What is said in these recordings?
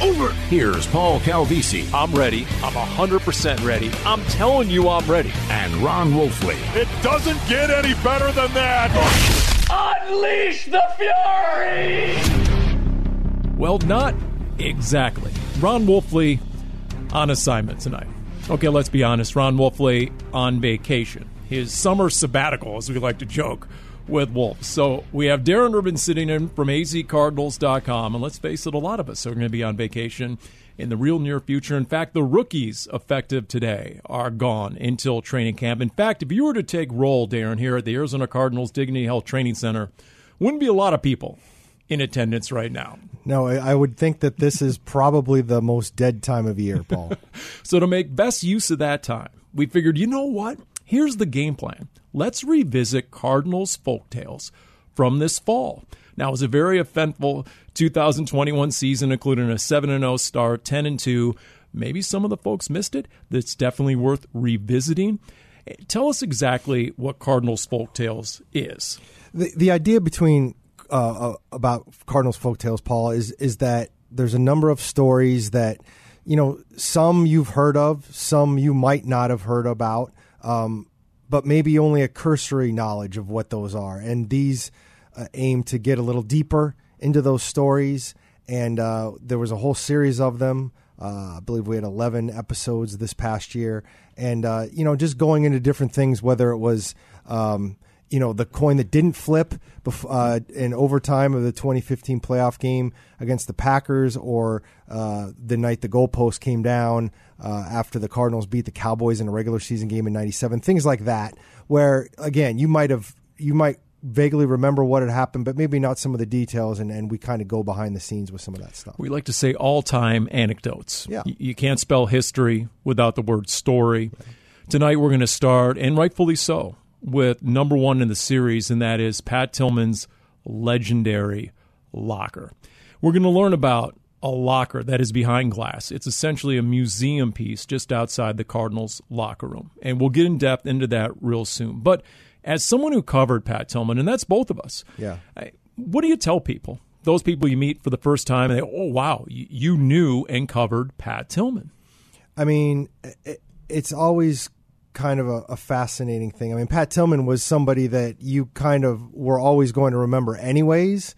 over. Here's Paul Calvisi I'm ready. I'm 100% ready. I'm telling you I'm ready. and Ron Wolfley. It doesn't get any better than that. Unleash the fury! Well, not exactly. Ron Wolfley on assignment tonight. Okay, let's be honest. Ron Wolfley on vacation. His summer sabbatical, as we like to joke with Wolves. So we have Darren Urban sitting in from azcardinals.com. And let's face it, a lot of us are going to be on vacation in the real near future. In fact, the rookies effective today are gone until training camp. In fact, if you were to take roll, Darren, here at the Arizona Cardinals Dignity Health Training Center, wouldn't be a lot of people in attendance right now. No, I I would think that this is probably the most dead time of year, Paul. So to make best use of that time, we figured, you know what? Here's the game plan. Let's revisit Cardinals folktales from this fall. Now, it was a very eventful 2021 season, including a 7 0 start, 10 2. Maybe some of the folks missed it. That's definitely worth revisiting. Tell us exactly what Cardinals folktales is. the the idea between uh, uh, about Cardinals folktales, Paul, is is that there's a number of stories that you know some you've heard of, some you might not have heard about, um, but maybe only a cursory knowledge of what those are. And these uh, aim to get a little deeper into those stories. And uh, there was a whole series of them. Uh, I believe we had 11 episodes this past year. And, uh, you know, just going into different things, whether it was, um, you know, the coin that didn't flip uh, in overtime of the 2015 playoff game against the Packers, or uh, the night the goalpost came down uh, after the Cardinals beat the Cowboys in a regular season game in '97. Things like that, where again you might have you might vaguely remember what had happened, but maybe not some of the details, and, and we kind of go behind the scenes with some of that stuff. We like to say all time anecdotes. Yeah. Y- You can't spell history without the word story. Tonight we're going to start, and rightfully so, with number one in the series, and that is Pat Tillman's legendary locker. We're going to learn about a locker that is behind glass. It's essentially a museum piece just outside the Cardinals' locker room. And we'll get in depth into that real soon. But as someone who covered Pat Tillman, and that's both of us, Yeah. What do you tell people? Those people you meet for the first time, and they, oh, wow, you knew and covered Pat Tillman. I mean, it's always kind of a, a fascinating thing. I mean, Pat Tillman was somebody that you kind of were always going to remember, anyways.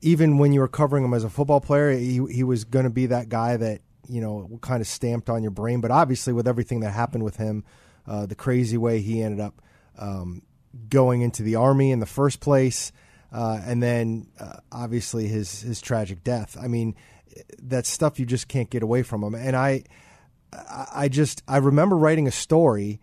Even when you were covering him as a football player, he, he was going to be that guy that you know kind of stamped on your brain. But obviously, with everything that happened with him, uh, the crazy way he ended up um, going into the army in the first place, uh, and then uh, obviously his his tragic death. I mean, that stuff you just can't get away from him. And I, I I just I remember writing a story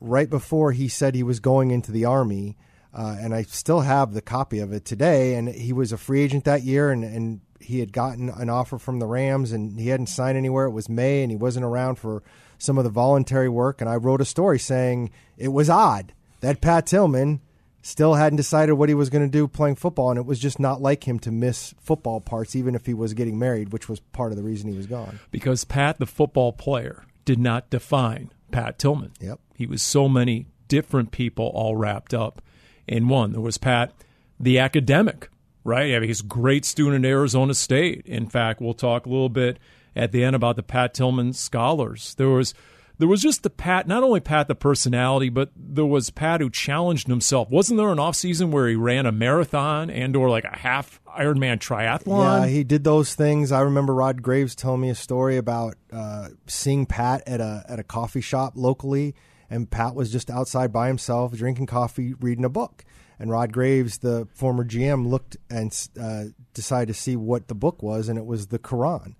right before he said he was going into the army, uh, and I still have the copy of it today. And he was a free agent that year, and and he had gotten an offer from the Rams, and he hadn't signed anywhere. It was May, and he wasn't around for some of the voluntary work. And I wrote a story saying it was odd that Pat Tillman still hadn't decided what he was going to do playing football, and it was just not like him to miss football parts, even if he was getting married, which was part of the reason he was gone. because Pat, the football player, did not define Pat Tillman. Yep. He was so many different people all wrapped up in one. There was Pat, the academic, right? I mean, he's a great student at Arizona State. In fact, we'll talk a little bit at the end about the Pat Tillman scholars. There was there was just the Pat, not only Pat the personality, but there was Pat who challenged himself. Wasn't there an off season where he ran a marathon and or like a half Ironman triathlon? Yeah, he did those things. I remember Rod Graves telling me a story about uh, seeing Pat at a at a coffee shop locally, and Pat was just outside by himself drinking coffee, reading a book. And Rod Graves, the former GM, looked and uh, decided to see what the book was, and it was the Quran.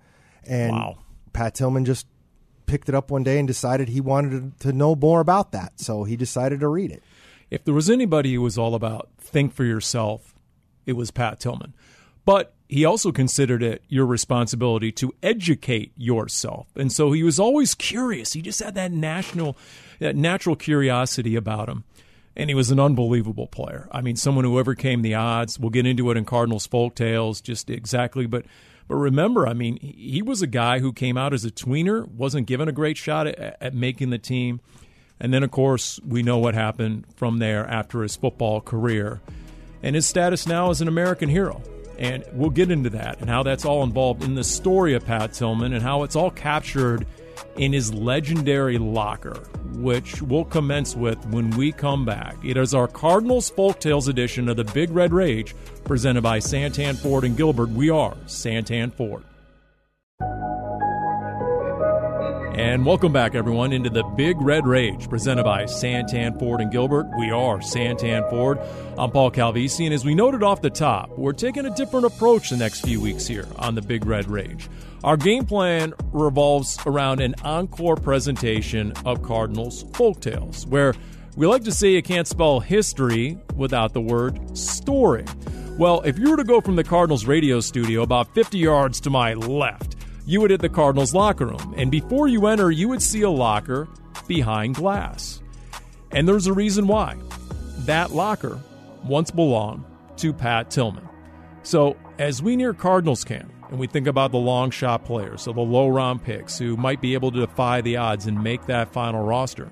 And Wow. Pat Tillman just picked it up one day and decided he wanted to know more about that. So he decided to read it. If there was anybody who was all about think for yourself, it was Pat Tillman. But he also considered it your responsibility to educate yourself. And so he was always curious. He just had that national that natural curiosity about him. And he was an unbelievable player. I mean, someone who overcame the odds. We'll get into it in Cardinals folk tales, just exactly. But but remember, I mean, he was a guy who came out as a tweener, wasn't given a great shot at, at making the team. And then, of course, we know what happened from there after his football career and his status now as an American hero. And we'll get into that and how that's all involved in the story of Pat Tillman and how it's all captured in his legendary locker, which we'll commence with when we come back. It is our Cardinals Folktales edition of the Big Red Rage, presented by Santan Ford and Gilbert. We are Santan Ford. And welcome back, everyone, into the Big Red Rage, presented by Santan Ford and Gilbert. We are Santan Ford. I'm Paul Calvisi, and as we noted off the top, we're taking a different approach the next few weeks here on the Big Red Rage. Our game plan revolves around an encore presentation of Cardinals folktales, where we like to say you can't spell history without the word story. Well, if you were to go from the Cardinals radio studio about 50 yards to my left, you would hit the Cardinals locker room. And before you enter, you would see a locker behind glass. And there's a reason why. That locker once belonged to Pat Tillman. So as we near Cardinals camp, and we think about the long shot players, so the low round picks who might be able to defy the odds and make that final roster,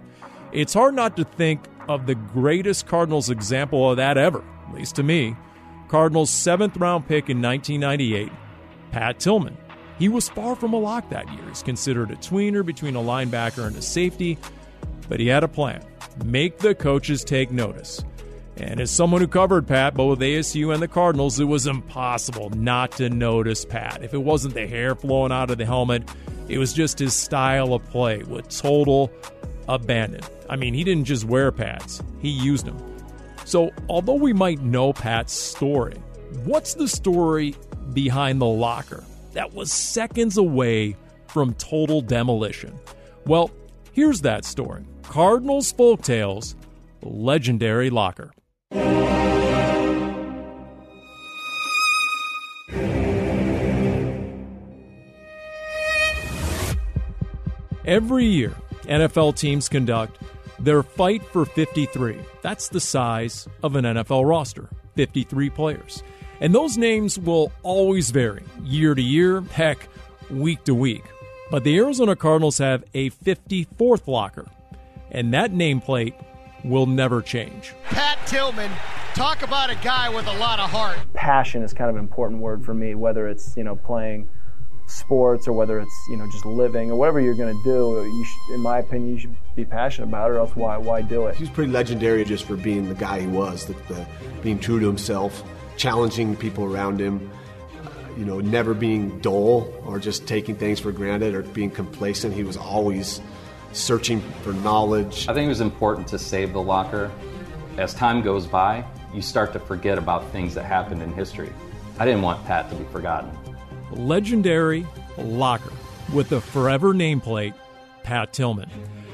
it's hard not to think of the greatest Cardinals example of that ever, at least to me. Cardinals' seventh round pick in 1998, Pat Tillman. He was far from a lock that year. He's considered a tweener between a linebacker and a safety, but he had a plan make the coaches take notice. And as someone who covered Pat, both ASU and the Cardinals, it was impossible not to notice Pat. If it wasn't the hair flowing out of the helmet, it was just his style of play with total abandon. I mean, he didn't just wear pads, he used them. So, although we might know Pat's story, what's the story behind the locker that was seconds away from total demolition? Well, here's that story Cardinals Folktales Legendary Locker. Every year, NFL teams conduct their fight for 53. That's the size of an NFL roster 53 players. And those names will always vary year to year, heck, week to week. But the Arizona Cardinals have a 54th locker, and that nameplate will never change. Pat Tillman, talk about a guy with a lot of heart. passion is kind of an important word for me, whether it's, you know, playing sports or whether it's, you know, just living or whatever you're going to do. You should, in my opinion, you should be passionate about it or else why, why do it? He was pretty legendary just for being the guy he was, the, the, being true to himself, challenging people around him, uh, you know, never being dull or just taking things for granted or being complacent. He was always searching for knowledge. I think it was important to save the locker. As time goes by, you start to forget about things that happened in history. I didn't want Pat to be forgotten. Legendary Locker with the forever nameplate, Pat Tillman.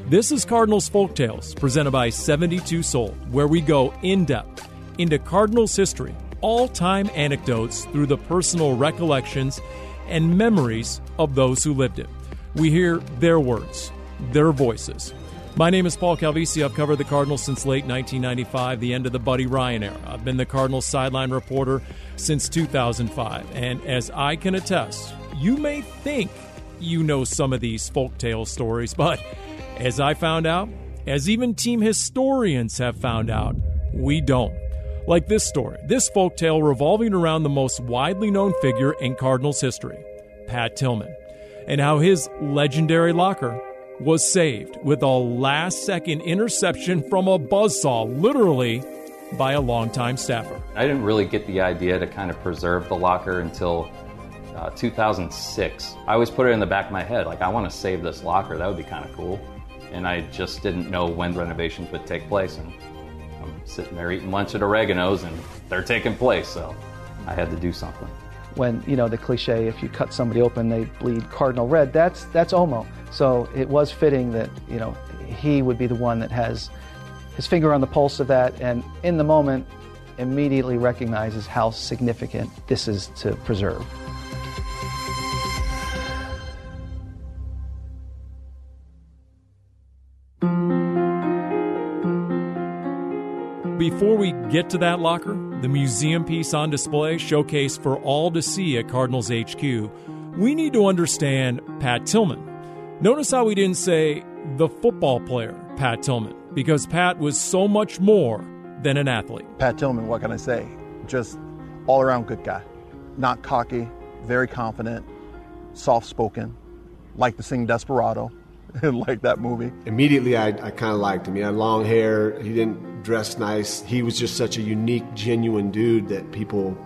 This is Cardinals Folktales, presented by 72 Soul, where we go in depth into Cardinals history, all time anecdotes through the personal recollections and memories of those who lived it. We hear their words, their voices. My name is Paul Calvisi. I've covered the Cardinals since late 1995, the end of the Buddy Ryan era. I've been the Cardinals sideline reporter since 2005. And as I can attest, you may think you know some of these folktale stories, but as I found out, as even team historians have found out, we don't. Like this story, this folktale revolving around the most widely known figure in Cardinals history, Pat Tillman, and how his legendary locker was saved with a last second interception from a buzzsaw, literally by a longtime staffer. I didn't really get the idea to kind of preserve the locker until uh, 2006. I always put it in the back of my head, like, I want to save this locker. That would be kind of cool. And I just didn't know when renovations would take place. And I'm sitting there eating lunch at Oregano's and they're taking place, so I had to do something. When, you know, the cliche, if you cut somebody open, they bleed cardinal red, that's, that's Omo. So it was fitting that, you know, he would be the one that has his finger on the pulse of that and in the moment immediately recognizes how significant this is to preserve. Before we get to that locker, the museum piece on display showcased for all to see at Cardinals HQ, we need to understand Pat Tillman. Notice how we didn't say the football player, Pat Tillman, because Pat was so much more than an athlete. Pat Tillman, what can I say? Just all around good guy. Not cocky, very confident, soft spoken, like to sing Desperado. like that movie. Immediately, I, I kind of liked him. He had long hair. He didn't dress nice. He was just such a unique, genuine dude that people,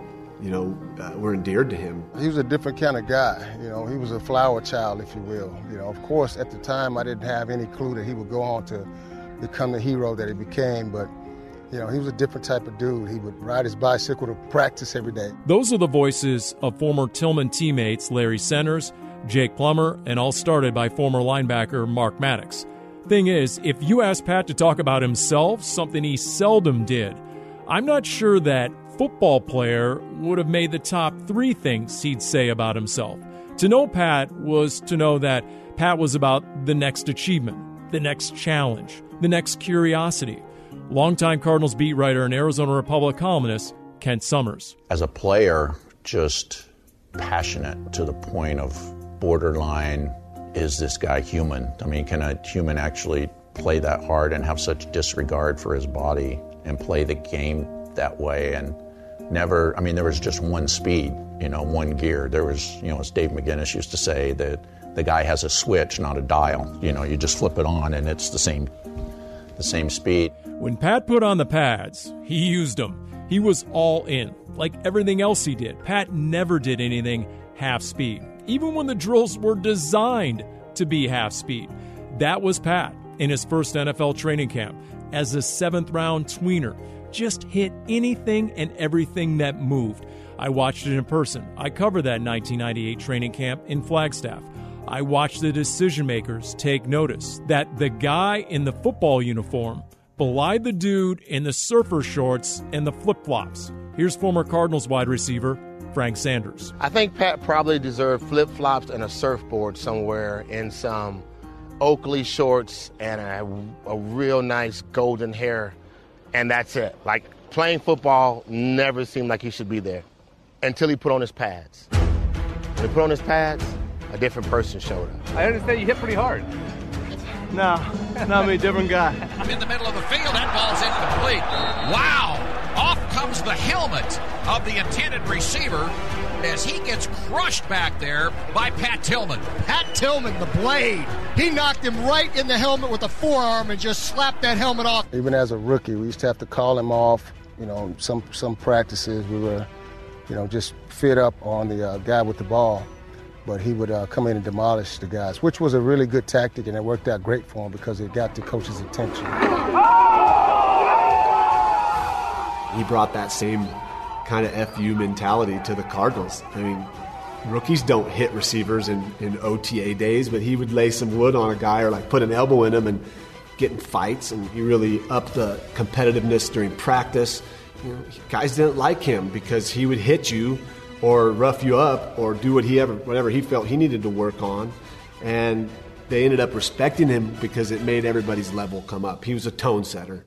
you know, uh, were endeared to him. He was a different kind of guy. You know, he was a flower child, if you will. You know, of course, at the time, I didn't have any clue that he would go on to become the hero that he became, but. You know, he was a different type of dude. He would ride his bicycle to practice every day. Those are the voices of former Tillman teammates Larry Centers Jake Plummer, and all started by former linebacker Mark Maddox. Thing is, if you ask Pat to talk about himself, something he seldom did, I'm not sure that football player would have made the top three things he'd say about himself. To know Pat was to know that Pat was about the next achievement, the next challenge, the next curiosity. Longtime Cardinals beat writer and Arizona Republic columnist Kent Somers. As a player, just passionate to the point of borderline is this guy human? I mean, can a human actually play that hard and have such disregard for his body and play the game that way and never, I mean, there was just one speed, you know, one gear. There was, you know, as Dave McGinnis used to say, that the guy has a switch, not a dial. You know, you just flip it on and it's the same, the same speed. When Pat put on the pads, he used them. He was all in, like everything else he did. Pat never did anything half speed even when the drills were designed to be half speed. That was Pat in his first NFL training camp as a seventh round tweener. Just hit anything and everything that moved. I watched it in person. I covered that 1998 training camp in Flagstaff. I watched the decision makers take notice that the guy in the football uniform belied the dude in the surfer shorts and the flip flops. Here's former Cardinals wide receiver Frank Sanders. I think Pat probably deserved flip flops and a surfboard somewhere in some Oakley shorts and a, a real nice golden hair, and that's it. Like playing football never seemed like he should be there until he put on his pads. When he put on his pads, a different person showed up. I understand you hit pretty hard. No, not me, different guy. I'm In the middle of the field, that ball's incomplete. Wow! Off comes the helmet of the intended receiver as he gets crushed back there by Pat Tillman. Pat Tillman, the blade. He knocked him right in the helmet with a forearm and just slapped that helmet off. Even as a rookie, we used to have to call him off. You know, some some practices we were, you know, just fit up on the uh, guy with the ball but he would uh, come in and demolish the guys, which was a really good tactic, and it worked out great for him because it got the coach's attention. He brought that same kind of FU mentality to the Cardinals. I mean, rookies don't hit receivers in, in OTA days, but he would lay some wood on a guy or like put an elbow in him and get in fights, and he really upped the competitiveness during practice. You know, guys didn't like him because he would hit you or rough you up or do what he ever whatever he felt he needed to work on and they ended up respecting him because it made everybody's level come up he was a tone setter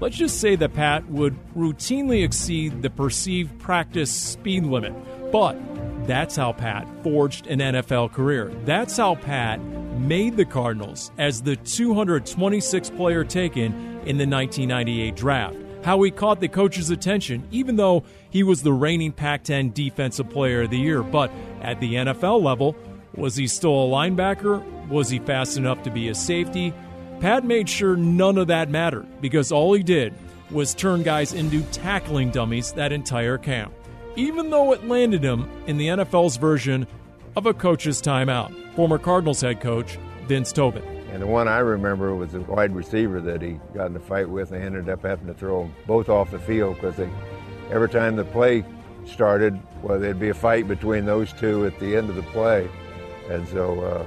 let's just say that pat would routinely exceed the perceived practice speed limit but that's how pat forged an nfl career that's how pat made the cardinals as the 226th player taken in the 1998 draft how he caught the coach's attention, even though he was the reigning Pac 10 Defensive Player of the Year. But at the NFL level, was he still a linebacker? Was he fast enough to be a safety? Pat made sure none of that mattered because all he did was turn guys into tackling dummies that entire camp, even though it landed him in the NFL's version of a coach's timeout. Former Cardinals head coach Vince Tobin. And the one I remember was a wide receiver that he got in a fight with and ended up having to throw them both off the field because every time the play started, well, there'd be a fight between those two at the end of the play. And so uh,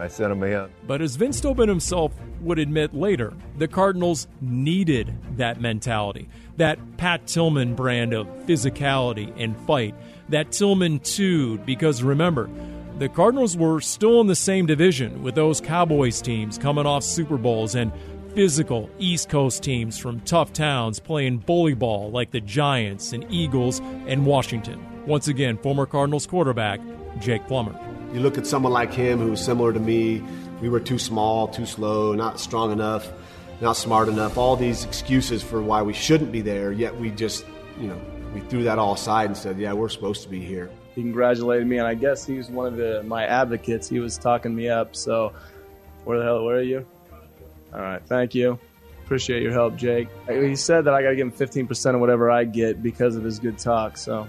I sent him in. But as Vince Tobin himself would admit later, the Cardinals needed that mentality, that Pat Tillman brand of physicality and fight, that Tillman 2, because remember, the Cardinals were still in the same division with those Cowboys teams coming off Super Bowls and physical East Coast teams from tough towns playing bully ball like the Giants and Eagles and Washington. Once again, former Cardinals quarterback Jake Plummer. You look at someone like him who was similar to me. We were too small, too slow, not strong enough, not smart enough. All these excuses for why we shouldn't be there, yet we just, you know, we threw that all aside and said, yeah, we're supposed to be here he congratulated me, and I guess he was one of the my advocates. He was talking me up. So, where the hell? Where are you? All right, thank you. Appreciate your help, Jake. He said that I got to give him 15% of whatever I get because of his good talk. So,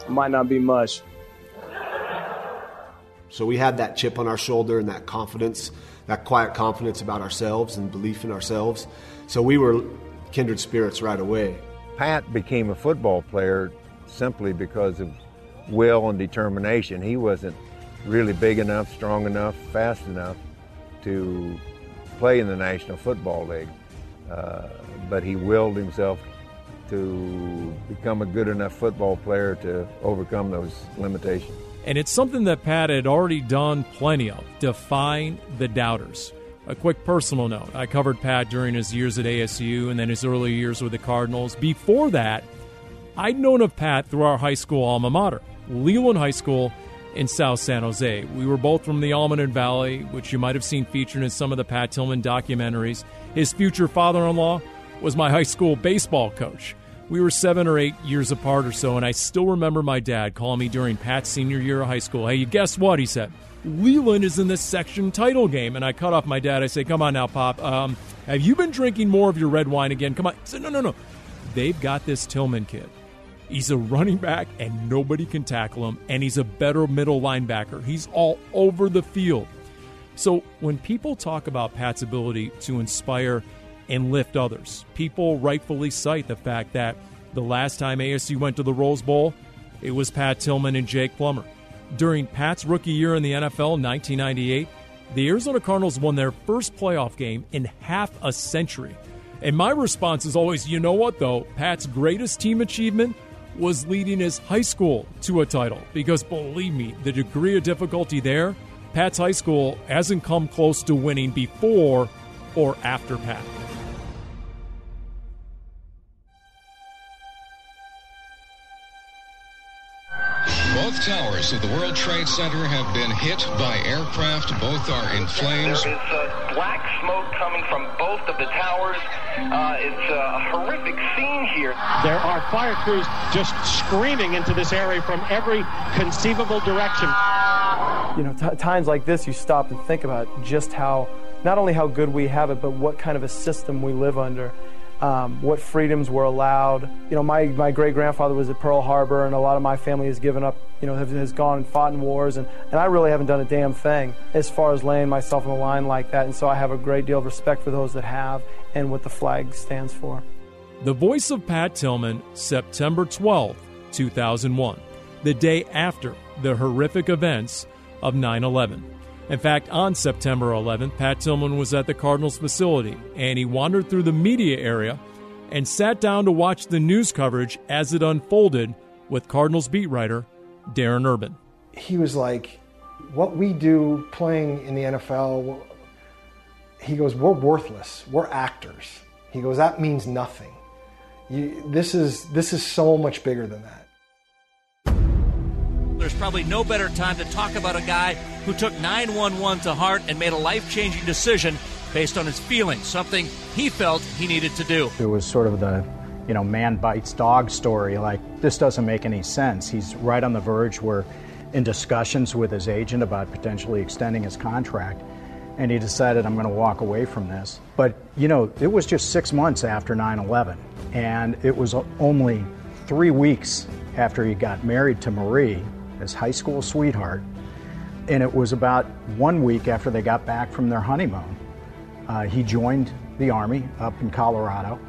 it might not be much. So we had that chip on our shoulder and that confidence, that quiet confidence about ourselves and belief in ourselves. So we were kindred spirits right away. Pat became a football player simply because of will and determination. He wasn't really big enough, strong enough, fast enough to play in the National Football League. Uh, but he willed himself to become a good enough football player to overcome those limitations. And it's something that Pat had already done plenty of define the doubters. A quick personal note I covered Pat during his years at ASU and then his early years with the Cardinals. Before that, I'd known of Pat through our high school alma mater. Leland High School in South San Jose. We were both from the Almaden Valley, which you might have seen featured in some of the Pat Tillman documentaries. His future father in law was my high school baseball coach. We were seven or eight years apart or so, and I still remember my dad calling me during Pat's senior year of high school. Hey, guess what? He said, Leland is in the section title game. And I cut off my dad. I say, Come on now, Pop. Um, have you been drinking more of your red wine again? Come on. He said, No, no, no. They've got this Tillman kid. He's a running back and nobody can tackle him, and he's a better middle linebacker. He's all over the field. So when people talk about Pat's ability to inspire and lift others, people rightfully cite the fact that the last time ASU went to the Rose Bowl, it was Pat Tillman and Jake Plummer. During Pat's rookie year in the NFL, 1998, the Arizona Cardinals won their first playoff game in half a century. And my response is always, you know what, though? Pat's greatest team achievement was leading his high school to a title. Because believe me, the degree of difficulty there, Pat's high school hasn't come close to winning before or after Pat. Both towers of the World Trade Center have been hit by aircraft. Both are in flames. There is uh, black smoke coming from both of the towers. Uh, it's a horrific scene here. There are fire crews just screaming into this area from every conceivable direction. You know, t- times like this, you stop and think about just how, not only how good we have it, but what kind of a system we live under um, what freedoms were allowed. You know, my, my great grandfather was at Pearl Harbor, and a lot of my family has given up, you know, has, has gone and fought in wars, and, and I really haven't done a damn thing as far as laying myself on the line like that. And so I have a great deal of respect for those that have and what the flag stands for. The voice of Pat Tillman, September 12, 2001, the day after the horrific events of 9 11. In fact, on September 11th, Pat Tillman was at the Cardinals facility and he wandered through the media area and sat down to watch the news coverage as it unfolded with Cardinals beat writer Darren Urban. He was like, What we do playing in the NFL, he goes, We're worthless. We're actors. He goes, That means nothing. You, this, is, this is so much bigger than that. There's probably no better time to talk about a guy who took 911 to heart and made a life changing decision based on his feelings, something he felt he needed to do. It was sort of the, you know, man bites dog story. Like, this doesn't make any sense. He's right on the verge. We're in discussions with his agent about potentially extending his contract. And he decided, I'm going to walk away from this. But, you know, it was just six months after 9 11. And it was only three weeks after he got married to Marie, his high school sweetheart. And it was about one week after they got back from their honeymoon. Uh, he joined the Army up in Colorado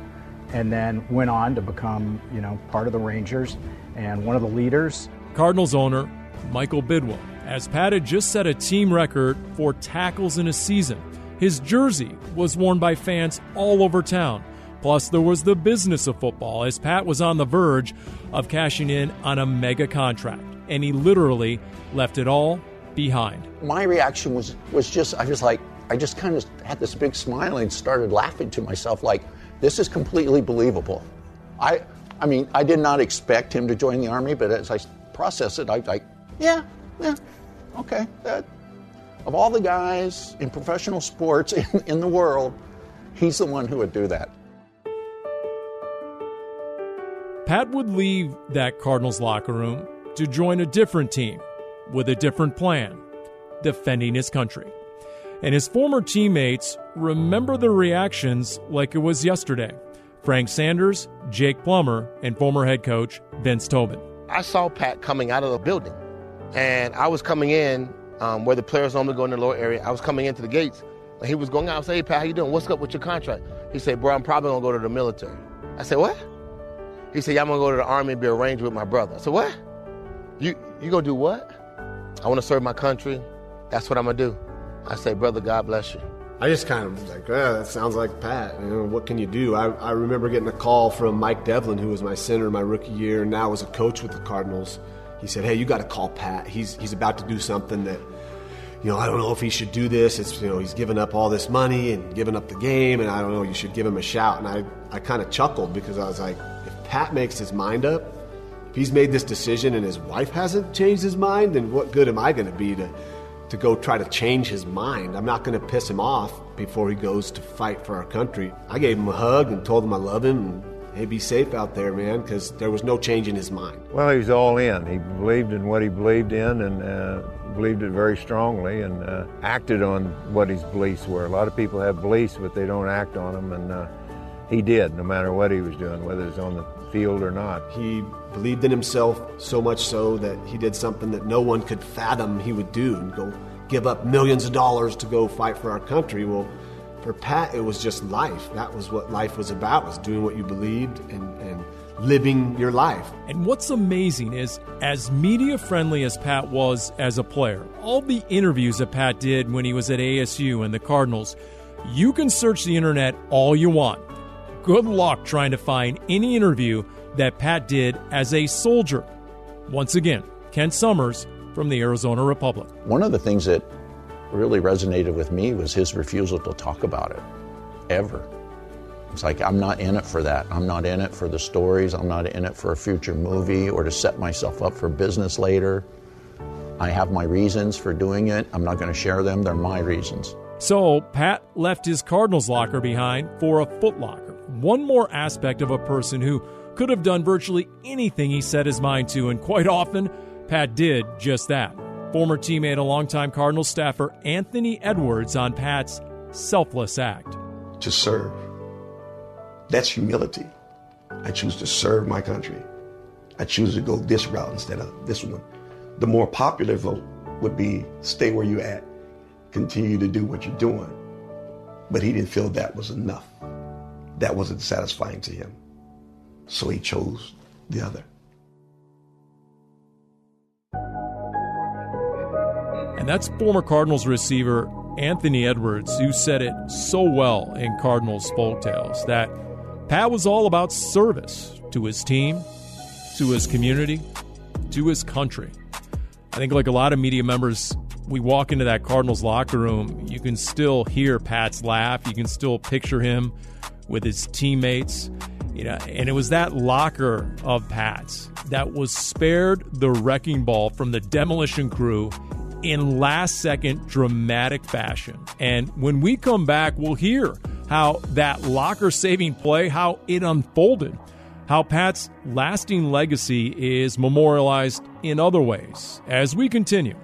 and then went on to become, you know, part of the Rangers and one of the leaders. Cardinals owner Michael Bidwill, as Pat had just set a team record for tackles in a season. His jersey was worn by fans all over town. Plus, there was the business of football, as Pat was on the verge of cashing in on a mega contract, and he literally left it all behind. My reaction was was just I was like I just kind of had this big smile and started laughing to myself like this is completely believable. I I mean I did not expect him to join the army, but as I process it, I like yeah yeah okay that of all the guys in professional sports in, in the world, he's the one who would do that. Pat would leave that Cardinals locker room to join a different team with a different plan, defending his country. And his former teammates remember the reactions like it was yesterday. Frank Sanders, Jake Plummer, and former head coach Vince Tobin. I saw Pat coming out of the building, and I was coming in um, where the players normally go in the lower area. I was coming into the gates, and he was going out. I said, "Hey Pat, how you doing? What's up with your contract?" He said, "Bro, I'm probably gonna go to the military." I said, "What?" He said, "Yeah, I'm gonna go to the army and be a Ranger with my brother." I said, "What? You you gonna do what?" I want to serve my country. That's what I'm gonna do. I say, brother, God bless you. I just kind of was like, oh, that sounds like Pat. You know, what can you do? I, I remember getting a call from Mike Devlin, who was my center my rookie year and now was a coach with the Cardinals. He said, hey, you got to call Pat. He's, he's about to do something that, you know, I don't know if he should do this. It's, you know, he's given up all this money and given up the game, and I don't know, you should give him a shout. And I, I kind of chuckled because I was like, if Pat makes his mind up, if he's made this decision and his wife hasn't changed his mind, then what good am I going to be to to go try to change his mind. I'm not going to piss him off before he goes to fight for our country. I gave him a hug and told him I love him and hey, be safe out there, man, because there was no change in his mind. Well, he was all in. He believed in what he believed in and uh, believed it very strongly and uh, acted on what his beliefs were. A lot of people have beliefs, but they don't act on them, and uh, he did, no matter what he was doing, whether it was on the field or not. He believed in himself so much so that he did something that no one could fathom he would do and go give up millions of dollars to go fight for our country. Well, for Pat, it was just life. That was what life was about, was doing what you believed and, and living your life. And what's amazing is, as media friendly as Pat was as a player, all the interviews that Pat did when he was at ASU and the Cardinals, you can search the internet all you want. Good luck trying to find any interview that Pat did as a soldier. Once again, Kent Somers from the Arizona Republic. One of the things that really resonated with me was his refusal to talk about it, ever. It's like, I'm not in it for that. I'm not in it for the stories. I'm not in it for a future movie or to set myself up for business later. I have my reasons for doing it. I'm not going to share them. They're my reasons. So, Pat left his Cardinals locker behind for a Foot Locker. One more aspect of a person who could have done virtually anything he set his mind to, and quite often, Pat did just that. Former teammate and longtime Cardinal staffer Anthony Edwards on Pat's selfless act. To serve. That's humility. I choose to serve my country. I choose to go this route instead of this one. The more popular vote would be stay where you're at, continue to do what you're doing. But he didn't feel that was enough. That wasn't satisfying to him. So he chose the other. And that's former Cardinals receiver Anthony Edwards, who said it so well in Cardinals folk tales that Pat was all about service to his team, to his community, to his country. I think, like a lot of media members, we walk into that Cardinals locker room, you can still hear Pat's laugh. You can still picture him with his teammates. You know, and it was that locker of Pat's that was spared the wrecking ball from the demolition crew in last second dramatic fashion. And when we come back, we'll hear how that locker saving play, how it unfolded, how Pat's lasting legacy is memorialized in other ways as we continue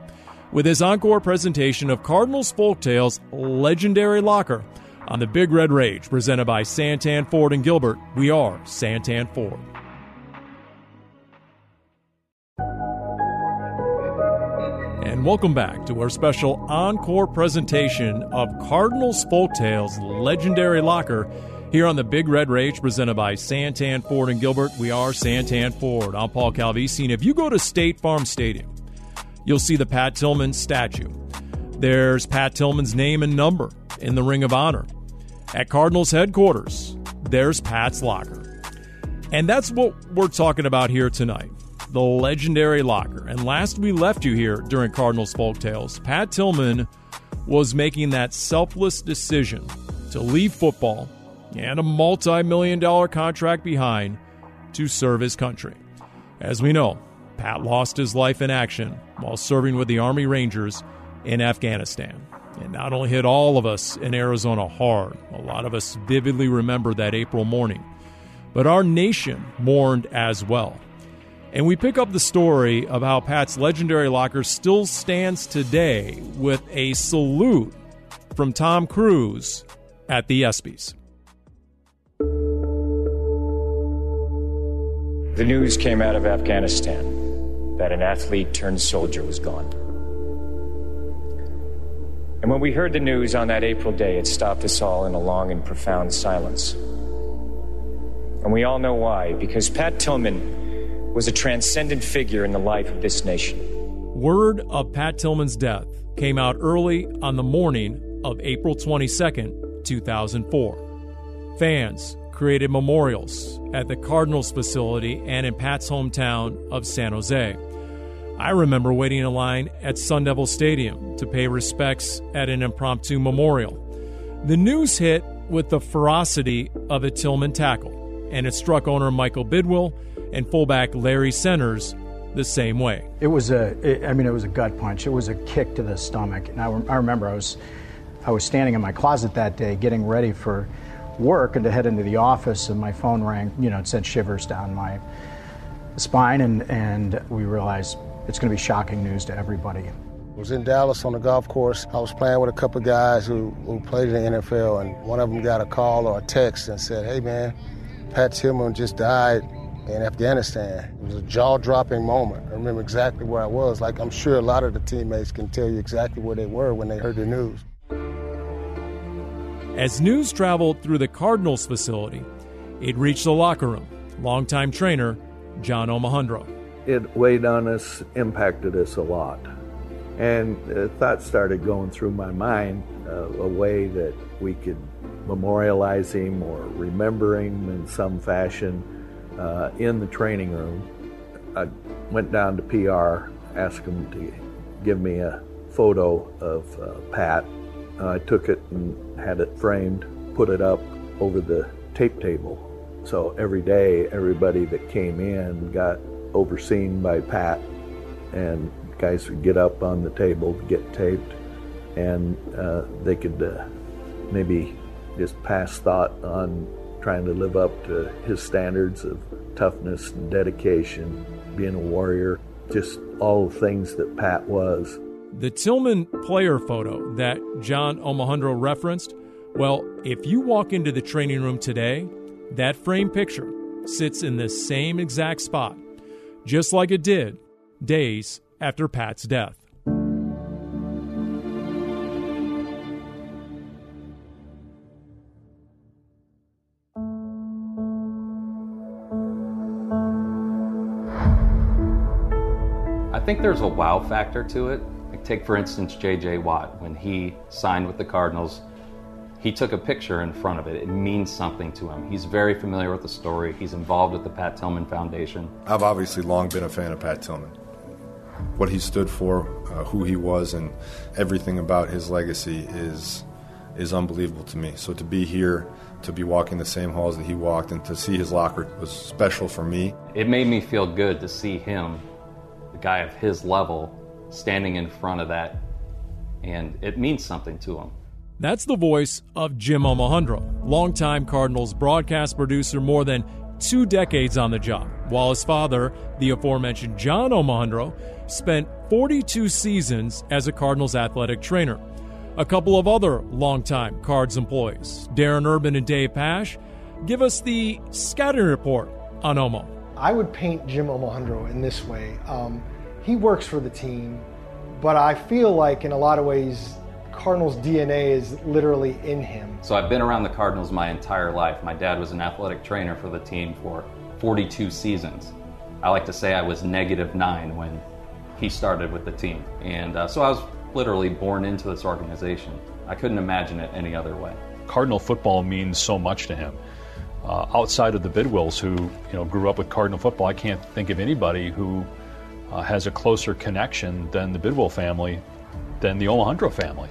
with his encore presentation of Cardinals Folktales Legendary Locker on the Big Red Rage presented by Santan Ford and Gilbert. We are Santan Ford. And welcome back to our special encore presentation of Cardinals Folktales Legendary Locker here on the Big Red Rage presented by Santan Ford and Gilbert. We are Santan Ford. I'm Paul Calvisi. And if you go to State Farm Stadium, you'll see the Pat Tillman statue. There's Pat Tillman's name and number in the Ring of Honor. At Cardinals headquarters, there's Pat's locker. And that's what we're talking about here tonight the legendary locker. And last we left you here during Cardinals Folk Tales, Pat Tillman was making that selfless decision to leave football and a multi million dollar contract behind to serve his country. As we know, Pat lost his life in action while serving with the Army Rangers in Afghanistan. It not only hit all of us in Arizona hard, a lot of us vividly remember that April morning, but our nation mourned as well. And we pick up the story of how Pat's legendary locker still stands today with a salute from Tom Cruise at the ESPYs. The news came out of Afghanistan that an athlete turned soldier was gone. And when we heard the news on that April day, it stopped us all in a long and profound silence. And we all know why, because Pat Tillman was a transcendent figure in the life of this nation. Word of Pat Tillman's death came out early on the morning of April 22nd, 2004. Fans created memorials at the Cardinals facility and in Pat's hometown of San Jose. I remember waiting in line at Sun Devil Stadium to pay respects at an impromptu memorial. The news hit with the ferocity of a Tillman tackle, and it struck owner Michael Bidwill and fullback Larry Centers the same way. It was a, it, I mean, it was a gut punch. It was a kick to the stomach. And I, I remember I was, I was standing in my closet that day getting ready for work and to head into the office, and my phone rang. You know, it sent shivers down my spine, and and we realized it's going to be shocking news to everybody. I was in Dallas on the golf course. I was playing with a couple of guys who, who played in the NFL, and one of them got a call or a text and said, "Hey man, Pat Tillman just died in Afghanistan. It was a jaw dropping moment. I remember exactly where I was. Like, I'm sure a lot of the teammates can tell you exactly where they were when they heard the news. As news traveled through the Cardinals facility, it reached the locker room. Longtime trainer John Omohundro. It weighed on us, impacted us a lot. And uh, thoughts started going through my mind uh, a way that we could memorialize him or remember him in some fashion uh, in the training room. I went down to PR, asked them to give me a photo of uh, Pat. I took it and had it framed, put it up over the tape table. So every day, everybody that came in got overseen by Pat, and guys would get up on the table, to get taped, and uh, they could uh, maybe just pass thought on trying to live up to his standards of toughness and dedication, being a warrior, just all the things that Pat was. The Tillman player photo that John Omohundro referenced, well, if you walk into the training room today, that frame picture sits in the same exact spot, just like it did days after Pat's death. I think there's a wow factor to it. Like take for instance J.J. Watt when he signed with the Cardinals. He took a picture in front of it. It means something to him. He's very familiar with the story. He's involved with the Pat Tillman Foundation. I've obviously long been a fan of Pat Tillman. What he stood for, uh, who he was, and everything about his legacy is is unbelievable to me. So to be here, to be walking the same halls that he walked, and to see his locker was special for me. It made me feel good to see him a guy of his level standing in front of that, and it means something to him. That's the voice of Jim Omohundro, longtime Cardinals broadcast producer, more than two decades on the job, while his father, the aforementioned John Omohundro, spent 42 seasons as a Cardinals athletic trainer. A couple of other longtime Cards employees, Darren Urban and Dave Pash, give us the scouting report on Omo. I would paint Jim Omohundro in this way. Um, he works for the team but I feel like in a lot of ways, Cardinals DNA is literally in him. So I've been around the Cardinals my entire life. My dad was an athletic trainer for the team for 42 seasons. I like to say I was negative nine when he started with the team. And uh, so I was literally born into this organization. I couldn't imagine it any other way. Cardinal football means so much to him. Uh, outside of the Bidwills, who you know grew up with Cardinal football, I can't think of anybody who uh, has a closer connection than the Bidwill family, than the Omohundro family,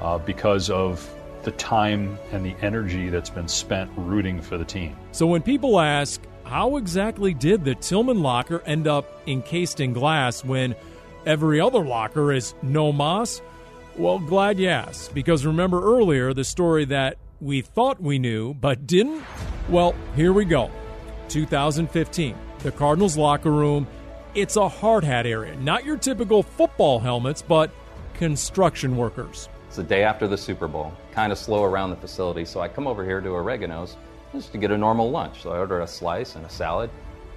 uh, because of the time and the energy that's been spent rooting for the team. So when people ask, how exactly did the Tillman locker end up encased in glass when every other locker is no moss? Well, glad you asked, because remember earlier the story that we thought we knew but didn't? Well, here we go. 2015, the Cardinals locker room. It's a hard hat area, not your typical football helmets, but construction workers. It's the day after the Super Bowl, kind of slow around the facility, so I come over here to Oregano's just to get a normal lunch. So I order a slice and a salad,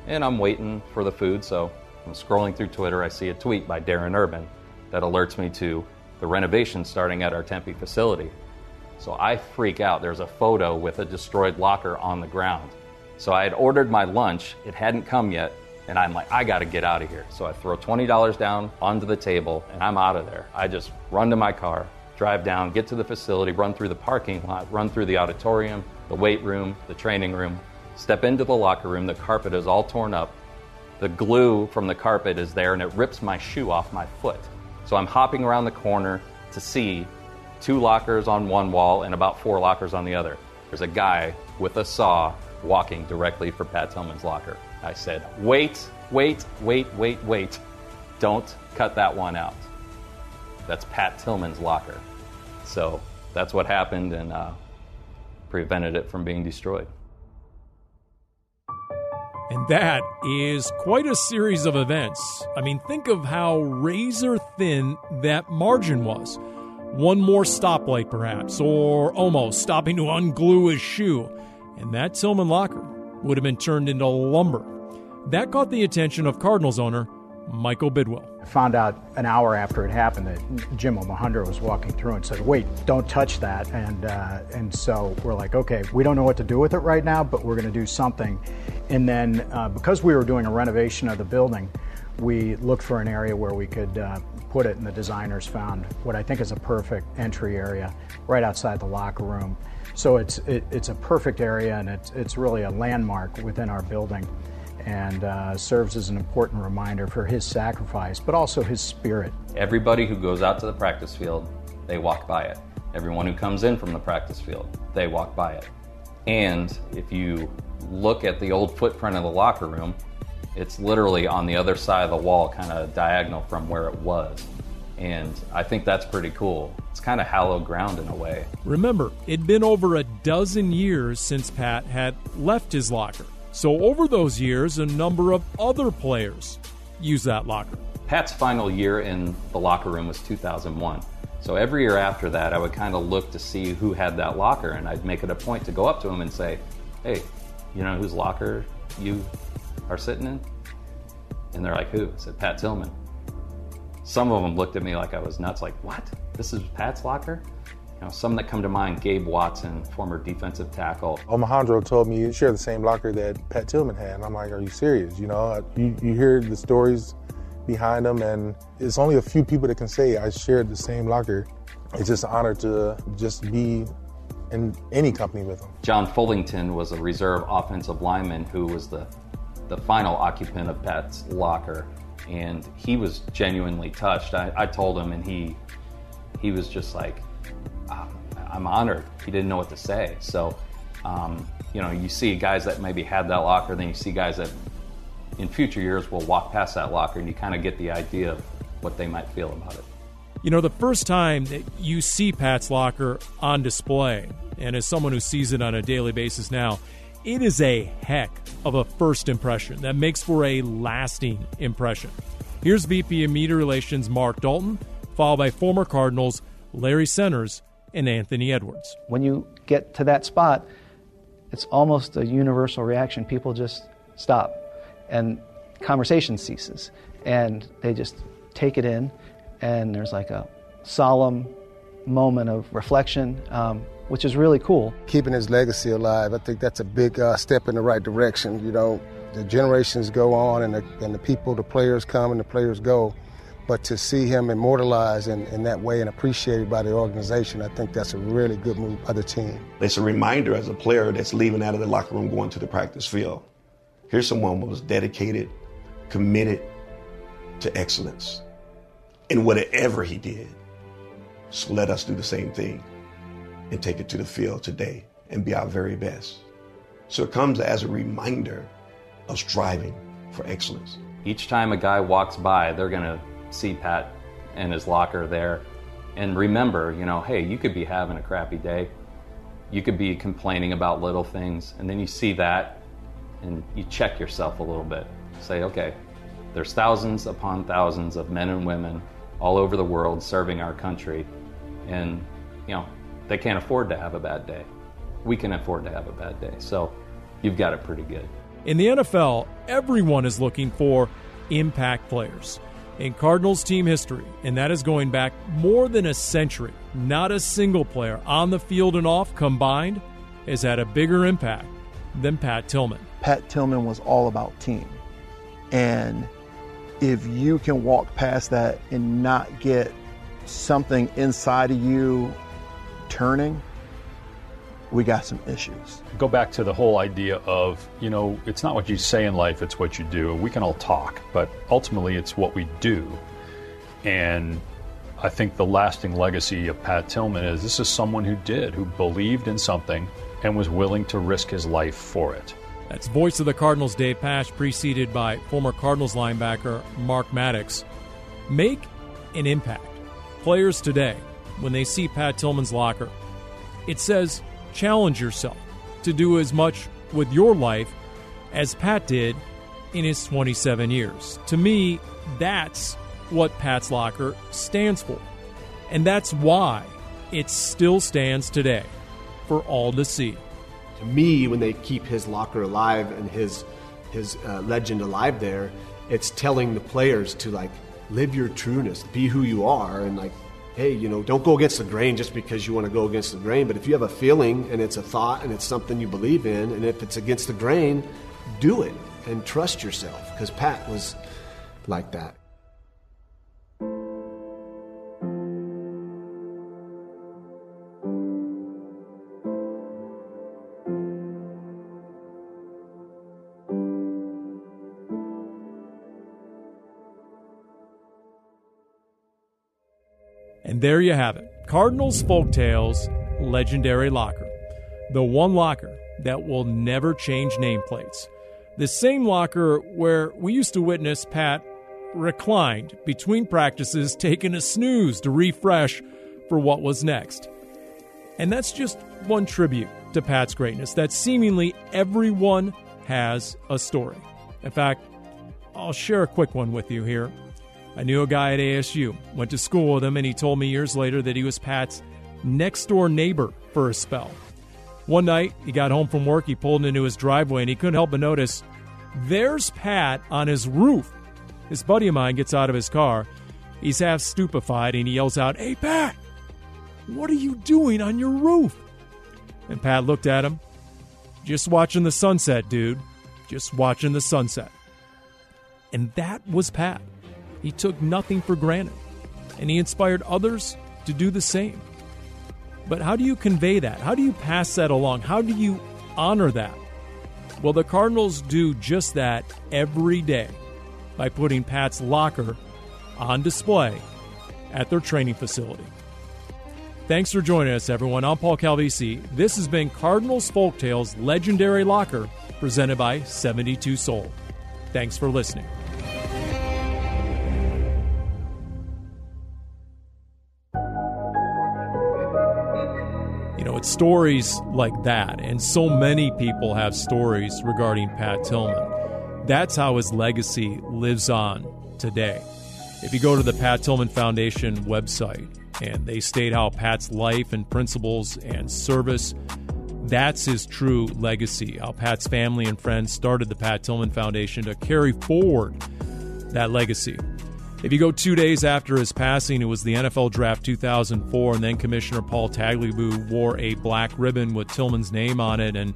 and I'm waiting for the food. So I'm scrolling through Twitter, I see a tweet by Darren Urban that alerts me to the renovation starting at our Tempe facility. So I freak out. There's a photo with a destroyed locker on the ground. So I had ordered my lunch, it hadn't come yet, and I'm like, I gotta get out of here. So I throw $20 down onto the table, and I'm out of there. I just run to my car, drive down, get to the facility, run through the parking lot, run through the auditorium, the weight room, the training room, step into the locker room. The carpet is all torn up. The glue from the carpet is there, and it rips my shoe off my foot. So I'm hopping around the corner to see two lockers on one wall and about four lockers on the other. There's a guy with a saw walking directly for Pat Tillman's locker. I said, Wait, wait, wait, wait, wait. Don't cut that one out. That's Pat Tillman's locker. So that's what happened and uh, prevented it from being destroyed. And that is quite a series of events. I mean, think of how razor thin that margin was. One more stoplight, perhaps, or almost stopping to unglue his shoe, and that Tillman locker would have been turned into lumber. That caught the attention of Cardinals owner Michael Bidwill. I found out an hour after it happened that Jim Omohundro was walking through and said, "Wait, don't touch that." And uh, and so we're like, "Okay, we don't know what to do with it right now, but we're going to do something." And then uh, because we were doing a renovation of the building, we looked for an area where we could uh, put it, and the designers found what I think is a perfect entry area right outside the locker room. So it's it, it's a perfect area, and it's it's really a landmark within our building and uh, serves as an important reminder for his sacrifice, but also his spirit. Everybody who goes out to the practice field, they walk by it. Everyone who comes in from the practice field, they walk by it. And if you look at the old footprint of the locker room, it's literally on the other side of the wall, kind of diagonal from where it was. And I think that's pretty cool. It's kind of hallowed ground in a way. Remember, it'd been over a dozen years since Pat had left his locker. So, over those years, a number of other players used that locker. Pat's final year in the locker room was 2001. So, every year after that, I would kind of look to see who had that locker, and I'd make it a point to go up to him and say, Hey, you know whose locker you are sitting in? And they're like, Who? I said, Pat Tillman. Some of them looked at me like I was nuts, like, What? This is Pat's locker? Some that come to mind, Gabe Watson, former defensive tackle. Omohundro told me you share the same locker that Pat Tillman had. And I'm like, are you serious? You know, you, you hear the stories behind them, and it's only a few people that can say I shared the same locker. It's just an honor to just be in any company with them. John Fullington was a reserve offensive lineman who was the, the final occupant of Pat's locker, and he was genuinely touched. I, I told him, and he he was just like, I'm honored. He didn't know what to say. So, um, you know, you see guys that maybe had that locker, then you see guys that in future years will walk past that locker, and you kind of get the idea of what they might feel about it. You know, the first time that you see Pat's locker on display, and as someone who sees it on a daily basis now, it is a heck of a first impression that makes for a lasting impression. Here's VP of Media Relations Mark Dalton, followed by former Cardinals Larry Centers and Anthony Edwards. When you get to that spot, it's almost a universal reaction. People just stop and conversation ceases and they just take it in and there's like a solemn moment of reflection, um, which is really cool. Keeping his legacy alive, I think that's a big uh, step in the right direction. You know, the generations go on, and the, and the people, the players come, and the players go. But to see him immortalized in, in that way and appreciated by the organization, I think that's a really good move by the team. It's a reminder as a player that's leaving out of the locker room going to the practice field. Here's someone who was dedicated, committed to excellence in whatever he did. So let us do the same thing and take it to the field today and be our very best. So it comes as a reminder of striving for excellence. Each time a guy walks by, they're going to see Pat in his locker there and remember, you know, hey, you could be having a crappy day. You could be complaining about little things. And then you see that and you check yourself a little bit. Say, okay, there's thousands upon thousands of men and women all over the world serving our country. And, you know, they can't afford to have a bad day. We can afford to have a bad day. So you've got it pretty good. In the NFL, everyone is looking for impact players. In Cardinals team history, and that is going back more than a century, not a single player on the field and off combined has had a bigger impact than Pat Tillman. Pat Tillman was all about team. And if you can walk past that and not get something inside of you turning, we got some issues. Go back to the whole idea of, you know, it's not what you say in life, it's what you do. We can all talk, but ultimately it's what we do. And I think the lasting legacy of Pat Tillman is this is someone who did, who believed in something and was willing to risk his life for it. That's voice of the Cardinals, Dave Pasch, preceded by former Cardinals linebacker Mark Maddox. Make an impact. Players today, when they see Pat Tillman's locker, it says challenge yourself to do as much with your life as Pat did in his 27 years. To me, that's what Pat's Locker stands for. And that's why it still stands today for all to see. To me, when they keep his locker alive and his his uh, legend alive there, it's telling the players to like live your trueness, be who you are, and like hey, you know, don't go against the grain just because you want to go against the grain. But if you have a feeling and it's a thought and it's something you believe in, and if it's against the grain, do it and trust yourself because Pat was like that. There you have it Cardinals Folktales Legendary Locker. The one locker that will never change nameplates. The same locker where we used to witness Pat reclined between practices, taking a snooze to refresh for what was next. And that's just one tribute to Pat's greatness, that seemingly everyone has a story. In fact, I'll share a quick one with you here. I knew a guy at ASU, went to school with him, and he told me years later that he was Pat's next door neighbor for a spell. One night, he got home from work, he pulled into his driveway, and he couldn't help but notice there's Pat on his roof. His buddy of mine gets out of his car. He's half stupefied and he yells out, Hey, Pat, what are you doing on your roof? And Pat looked at him. Just watching the sunset, dude. Just watching the sunset. And that was Pat. He took nothing for granted, and he inspired others to do the same. But how do you convey that? How do you pass that along? How do you honor that? Well, the Cardinals do just that every day by putting Pat's locker on display at their training facility. Thanks for joining us, everyone. I'm Paul Calvisi. This has been Cardinals Folktales Legendary Locker, presented by 72 Soul. Thanks for listening. Stories like that, and so many people have stories regarding Pat Tillman. That's how his legacy lives on today. If you go to the Pat Tillman Foundation website and they state how Pat's life and principles and service, that's his true legacy. How Pat's family and friends started the Pat Tillman Foundation to carry forward that legacy. If you go two days after his passing, it was the NFL Draft 2004, and then Commissioner Paul Tagliabue wore a black ribbon with Tillman's name on it and,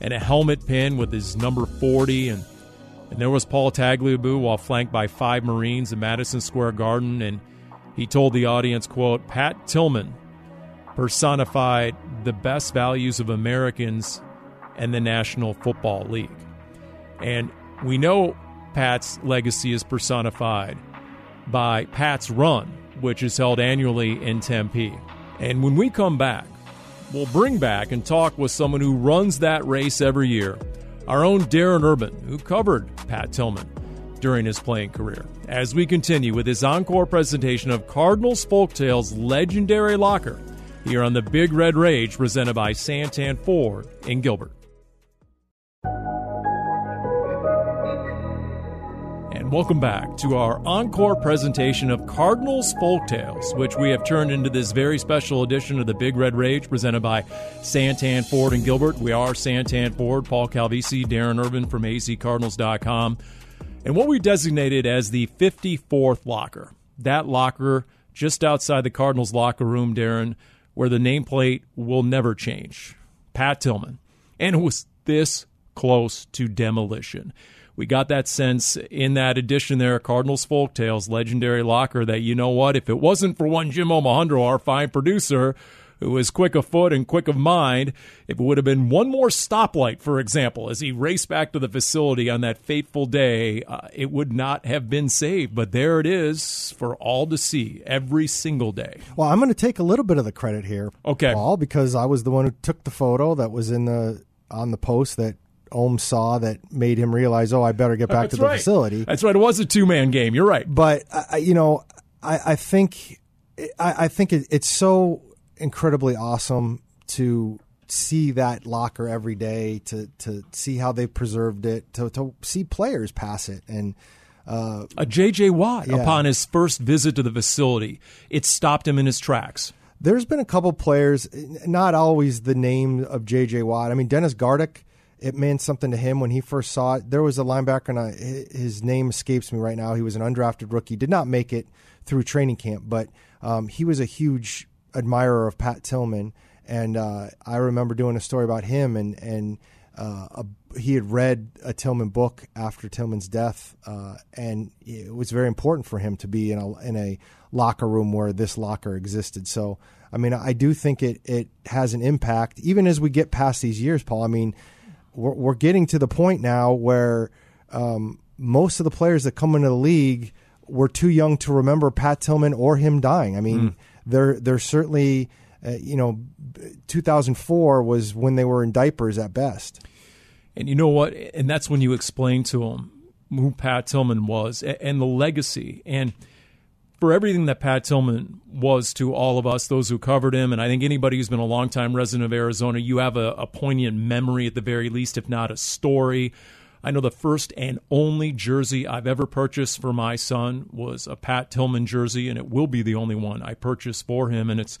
and a helmet pin with his number 40. And, and there was Paul Tagliabue while flanked by five Marines in Madison Square Garden. And he told the audience, quote, Pat Tillman personified the best values of Americans and the National Football League. And we know Pat's legacy is personified by Pat's Run, which is held annually in Tempe. And when we come back, we'll bring back and talk with someone who runs that race every year, our own Darren Urban, who covered Pat Tillman during his playing career. As we continue with his encore presentation of Cardinals Folktales legendary locker here on the Big Red Rage presented by Santan Ford in Gilbert. And welcome back to our encore presentation of Cardinals Folktales, which we have turned into this very special edition of the Big Red Rage presented by Santan Ford and Gilbert. We are Santan Ford, Paul Calvisi, Darren Urban from azcardinals.com. And what we designated as the 54th locker, that locker just outside the Cardinals locker room, Darren, where the nameplate will never change. Pat Tillman. And it was this close to demolition we got that sense in that edition there, Cardinals Folktales, legendary locker, that you know what, if it wasn't for one Jim Omohundro, our fine producer, who was quick of foot and quick of mind, if it would have been one more stoplight, for example, as he raced back to the facility on that fateful day, uh, it would not have been saved. But there it is for all to see every single day. Well, I'm going to take a little bit of the credit here, okay, Paul, because I was the one who took the photo that was in the on the post that Ohm saw that made him realize, oh, I better get back That's to the right. facility. That's right. It was a two man game. You're right. But uh, you know, I, I think I, I think it, it's so incredibly awesome to see that locker every day, to to see how they preserved it, to to see players pass it, and. Uh, a J.J. Watt, Yeah. upon his first visit to the facility, it stopped him in his tracks. There's been a couple players, not always the name of J.J. Watt. I mean, Dennis Gardeck, it meant something to him when he first saw it. There was a linebacker, and I, his name escapes me right now. He was an undrafted rookie, did not make it through training camp, but um, he was a huge admirer of Pat Tillman. And uh, I remember doing a story about him, and and uh, a, he had read a Tillman book after Tillman's death, uh, and it was very important for him to be in a in a locker room where this locker existed. So, I mean, I do think it it has an impact, even as we get past these years, Paul. I mean, we're, we're getting to the point now where um, most of the players that come into the league were too young to remember Pat Tillman or him dying. I mean, Mm. they're they're certainly. Uh, you know, 2004 was when they were in diapers at best. And you know what? And that's when you explain to them who Pat Tillman was and the legacy. And for everything that Pat Tillman was to all of us, those who covered him, and I think anybody who's been a longtime resident of Arizona, you have a, a poignant memory at the very least, if not a story. I know the first and only jersey I've ever purchased for my son was a Pat Tillman jersey, and it will be the only one I purchase for him. And it's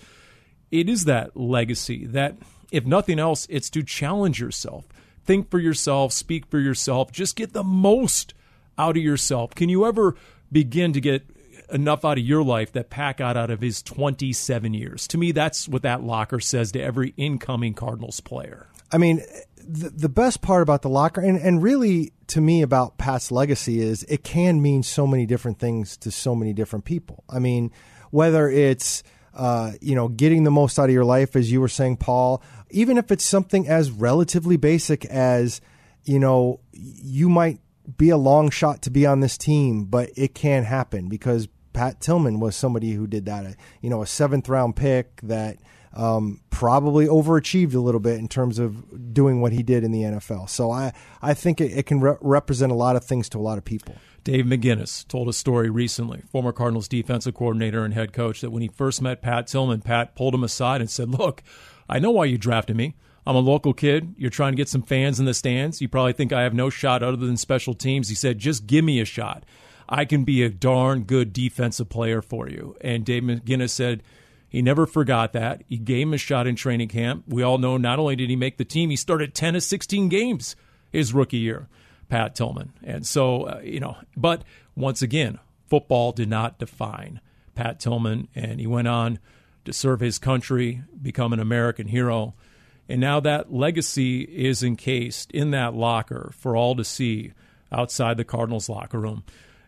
it is that legacy that, if nothing else, it's to challenge yourself. Think for yourself, speak for yourself, just get the most out of yourself. Can you ever begin to get enough out of your life that Pat got out of his 27 years? To me, that's what that locker says to every incoming Cardinals player. I mean, the, the best part about the locker, and, and really to me about Pat's legacy, is it can mean so many different things to so many different people. I mean, whether it's uh, you know getting the most out of your life, as you were saying, Paul, even if it's something as relatively basic as you know you might be a long shot to be on this team, but it can happen because Pat Tillman was somebody who did that. You know, a seventh round pick that um, probably overachieved a little bit in terms of doing what he did in the NFL. So I, I think it, it can re- represent a lot of things to a lot of people. Dave McGinnis told a story recently, former Cardinals defensive coordinator and head coach, that when he first met Pat Tillman, Pat pulled him aside and said, Look, I know why you drafted me. I'm a local kid. You're trying to get some fans in the stands. You probably think I have no shot other than special teams. He said, Just give me a shot. I can be a darn good defensive player for you. And Dave McGinnis said, he never forgot that. He gave him a shot in training camp. We all know not only did he make the team, he started 10 of 16 games his rookie year, Pat Tillman. And so, uh, you know, but once again, football did not define Pat Tillman, and he went on to serve his country, become an American hero. And now that legacy is encased in that locker for all to see outside the Cardinals locker room.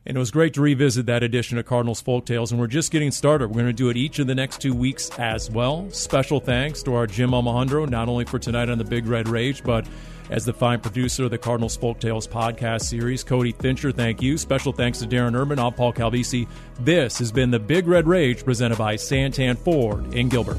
And it was great to revisit that edition of Cardinals Folk Tales. And we're just getting started. We're going to do it each of the next two weeks as well. Special thanks to our Jim Omohundro, not only for tonight on the Big Red Rage, but as the fine producer of the Cardinals Folk Tales podcast series. Cody Fincher, thank you. Special thanks to Darren Urban. I'm Paul Calvisi. This has been the Big Red Rage presented by Santan Ford in Gilbert.